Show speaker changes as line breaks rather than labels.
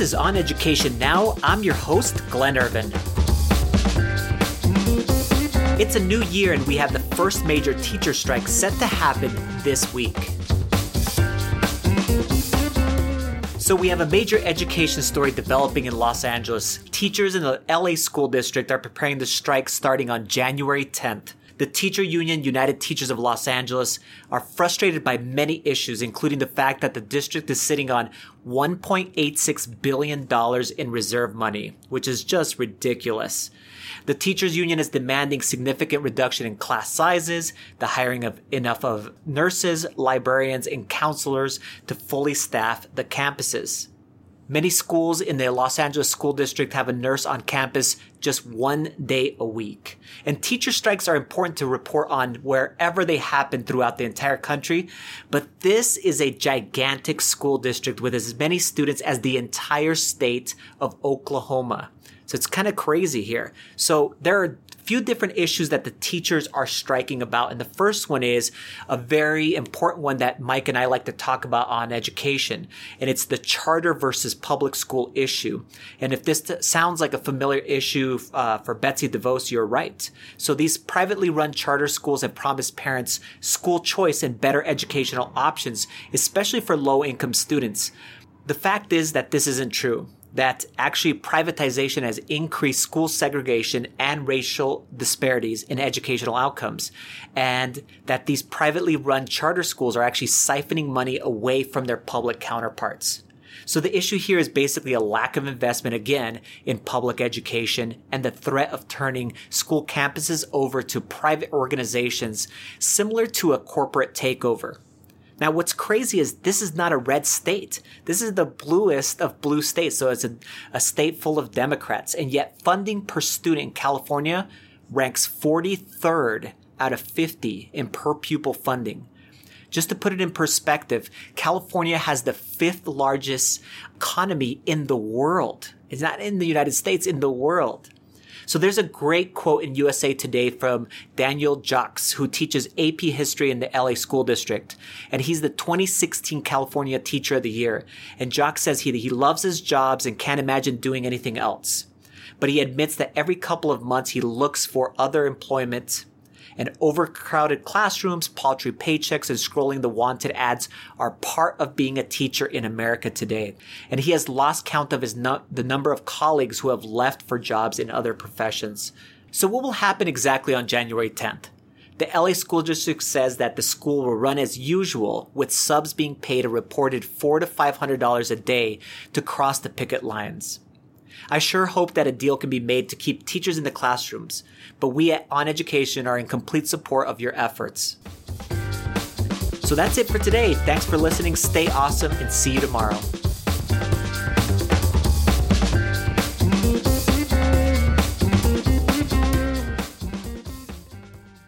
This is On Education Now. I'm your host, Glenn Irvin. It's a new year, and we have the first major teacher strike set to happen this week. So, we have a major education story developing in Los Angeles. Teachers in the LA school district are preparing to strike starting on January 10th. The teacher union, United Teachers of Los Angeles, are frustrated by many issues, including the fact that the district is sitting on $1.86 billion in reserve money, which is just ridiculous. The teachers union is demanding significant reduction in class sizes, the hiring of enough of nurses, librarians, and counselors to fully staff the campuses. Many schools in the Los Angeles School District have a nurse on campus just one day a week. And teacher strikes are important to report on wherever they happen throughout the entire country. But this is a gigantic school district with as many students as the entire state of Oklahoma. So it's kind of crazy here. So there are few different issues that the teachers are striking about. And the first one is a very important one that Mike and I like to talk about on education. And it's the charter versus public school issue. And if this t- sounds like a familiar issue uh, for Betsy DeVos, you're right. So these privately run charter schools have promised parents school choice and better educational options, especially for low income students. The fact is that this isn't true that actually privatization has increased school segregation and racial disparities in educational outcomes. And that these privately run charter schools are actually siphoning money away from their public counterparts. So the issue here is basically a lack of investment again in public education and the threat of turning school campuses over to private organizations similar to a corporate takeover. Now, what's crazy is this is not a red state. This is the bluest of blue states. So it's a, a state full of Democrats. And yet funding per student in California ranks 43rd out of 50 in per pupil funding. Just to put it in perspective, California has the fifth largest economy in the world. It's not in the United States, in the world. So there's a great quote in USA Today from Daniel Jocz, who teaches AP history in the LA school district. And he's the 2016 California Teacher of the Year. And Jocz says he, he loves his jobs and can't imagine doing anything else. But he admits that every couple of months he looks for other employment and overcrowded classrooms, paltry paychecks, and scrolling the wanted ads are part of being a teacher in America today. And he has lost count of his no- the number of colleagues who have left for jobs in other professions. So what will happen exactly on January 10th? The LA School District says that the school will run as usual, with subs being paid a reported four to five hundred dollars a day to cross the picket lines. I sure hope that a deal can be made to keep teachers in the classrooms, but we at On Education are in complete support of your efforts. So that's it for today. Thanks for listening. Stay awesome and see you tomorrow.